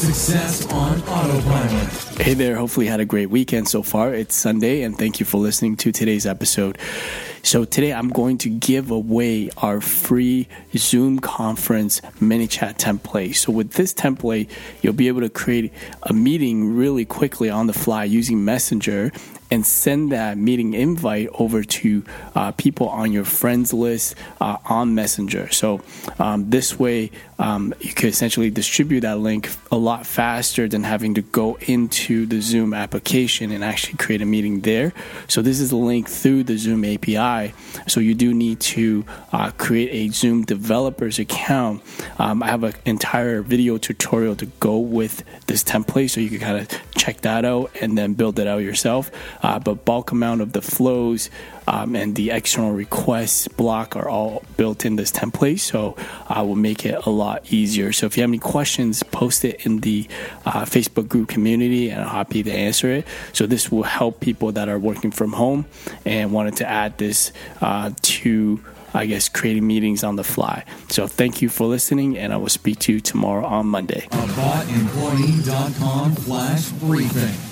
Success on Autopilot. Hey there, hopefully you had a great weekend so far. It's Sunday, and thank you for listening to today's episode. So, today I'm going to give away our free Zoom conference ManyChat template. So, with this template, you'll be able to create a meeting really quickly on the fly using Messenger and send that meeting invite over to uh, people on your friends list uh, on Messenger. So um, this way, um, you can essentially distribute that link a lot faster than having to go into the Zoom application and actually create a meeting there. So this is a link through the Zoom API. So you do need to uh, create a Zoom developers account. Um, I have an entire video tutorial to go with this template, so you can kind of check that out and then build it out yourself uh, but bulk amount of the flows um, and the external requests block are all built in this template, so I uh, will make it a lot easier. So if you have any questions, post it in the uh, Facebook group community, and I'm happy to answer it. So this will help people that are working from home and wanted to add this uh, to. I guess creating meetings on the fly. So thank you for listening, and I will speak to you tomorrow on Monday. AboutEmployee.com slash briefing.